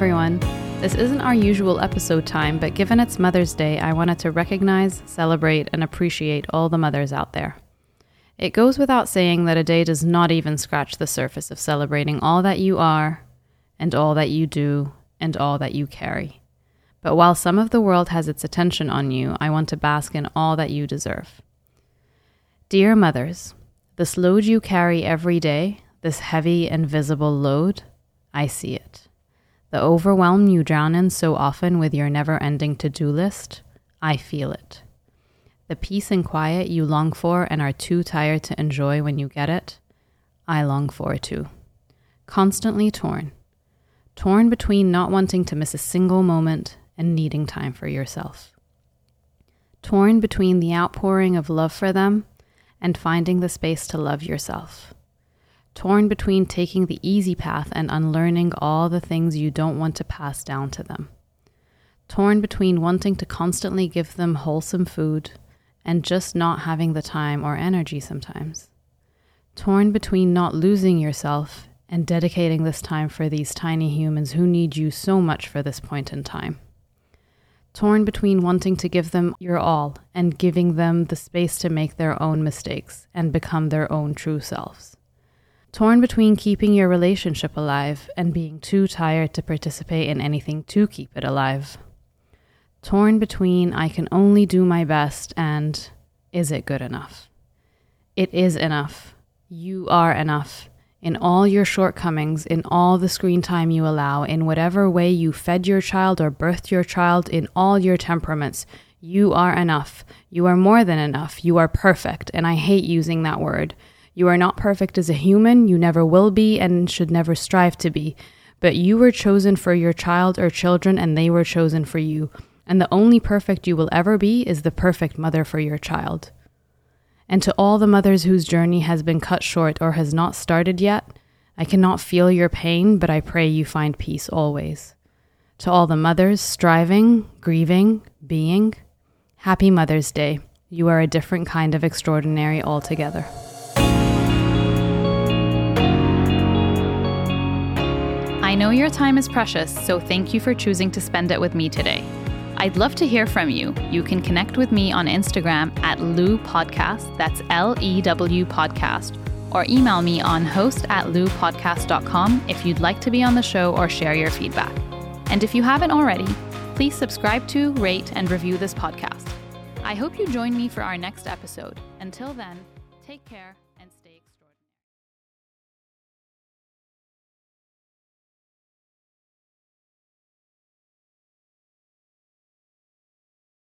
everyone. This isn't our usual episode time, but given it's Mother's Day, I wanted to recognize, celebrate, and appreciate all the mothers out there. It goes without saying that a day does not even scratch the surface of celebrating all that you are, and all that you do, and all that you carry. But while some of the world has its attention on you, I want to bask in all that you deserve. Dear mothers, this load you carry every day, this heavy and visible load, I see it. The overwhelm you drown in so often with your never ending to do list, I feel it. The peace and quiet you long for and are too tired to enjoy when you get it, I long for it too. Constantly torn. Torn between not wanting to miss a single moment and needing time for yourself. Torn between the outpouring of love for them and finding the space to love yourself torn between taking the easy path and unlearning all the things you don't want to pass down to them, torn between wanting to constantly give them wholesome food and just not having the time or energy sometimes, torn between not losing yourself and dedicating this time for these tiny humans who need you so much for this point in time. Torn between wanting to give them your all and giving them the space to make their own mistakes and become their own true selves torn between keeping your relationship alive and being too tired to participate in anything to keep it alive. Torn between I can only do my best and is it good enough? It is enough. You are enough. In all your shortcomings, in all the screen time you allow, in whatever way you fed your child or birthed your child, in all your temperaments, you are enough. You are more than enough. You are perfect. And I hate using that word. You are not perfect as a human, you never will be, and should never strive to be. But you were chosen for your child or children, and they were chosen for you. And the only perfect you will ever be is the perfect mother for your child. And to all the mothers whose journey has been cut short or has not started yet, I cannot feel your pain, but I pray you find peace always. To all the mothers striving, grieving, being, Happy Mother's Day. You are a different kind of extraordinary altogether. I know your time is precious, so thank you for choosing to spend it with me today. I'd love to hear from you. You can connect with me on Instagram at Lew Podcast, that's L E W Podcast, or email me on host at lewpodcast.com if you'd like to be on the show or share your feedback. And if you haven't already, please subscribe to, rate, and review this podcast. I hope you join me for our next episode. Until then, take care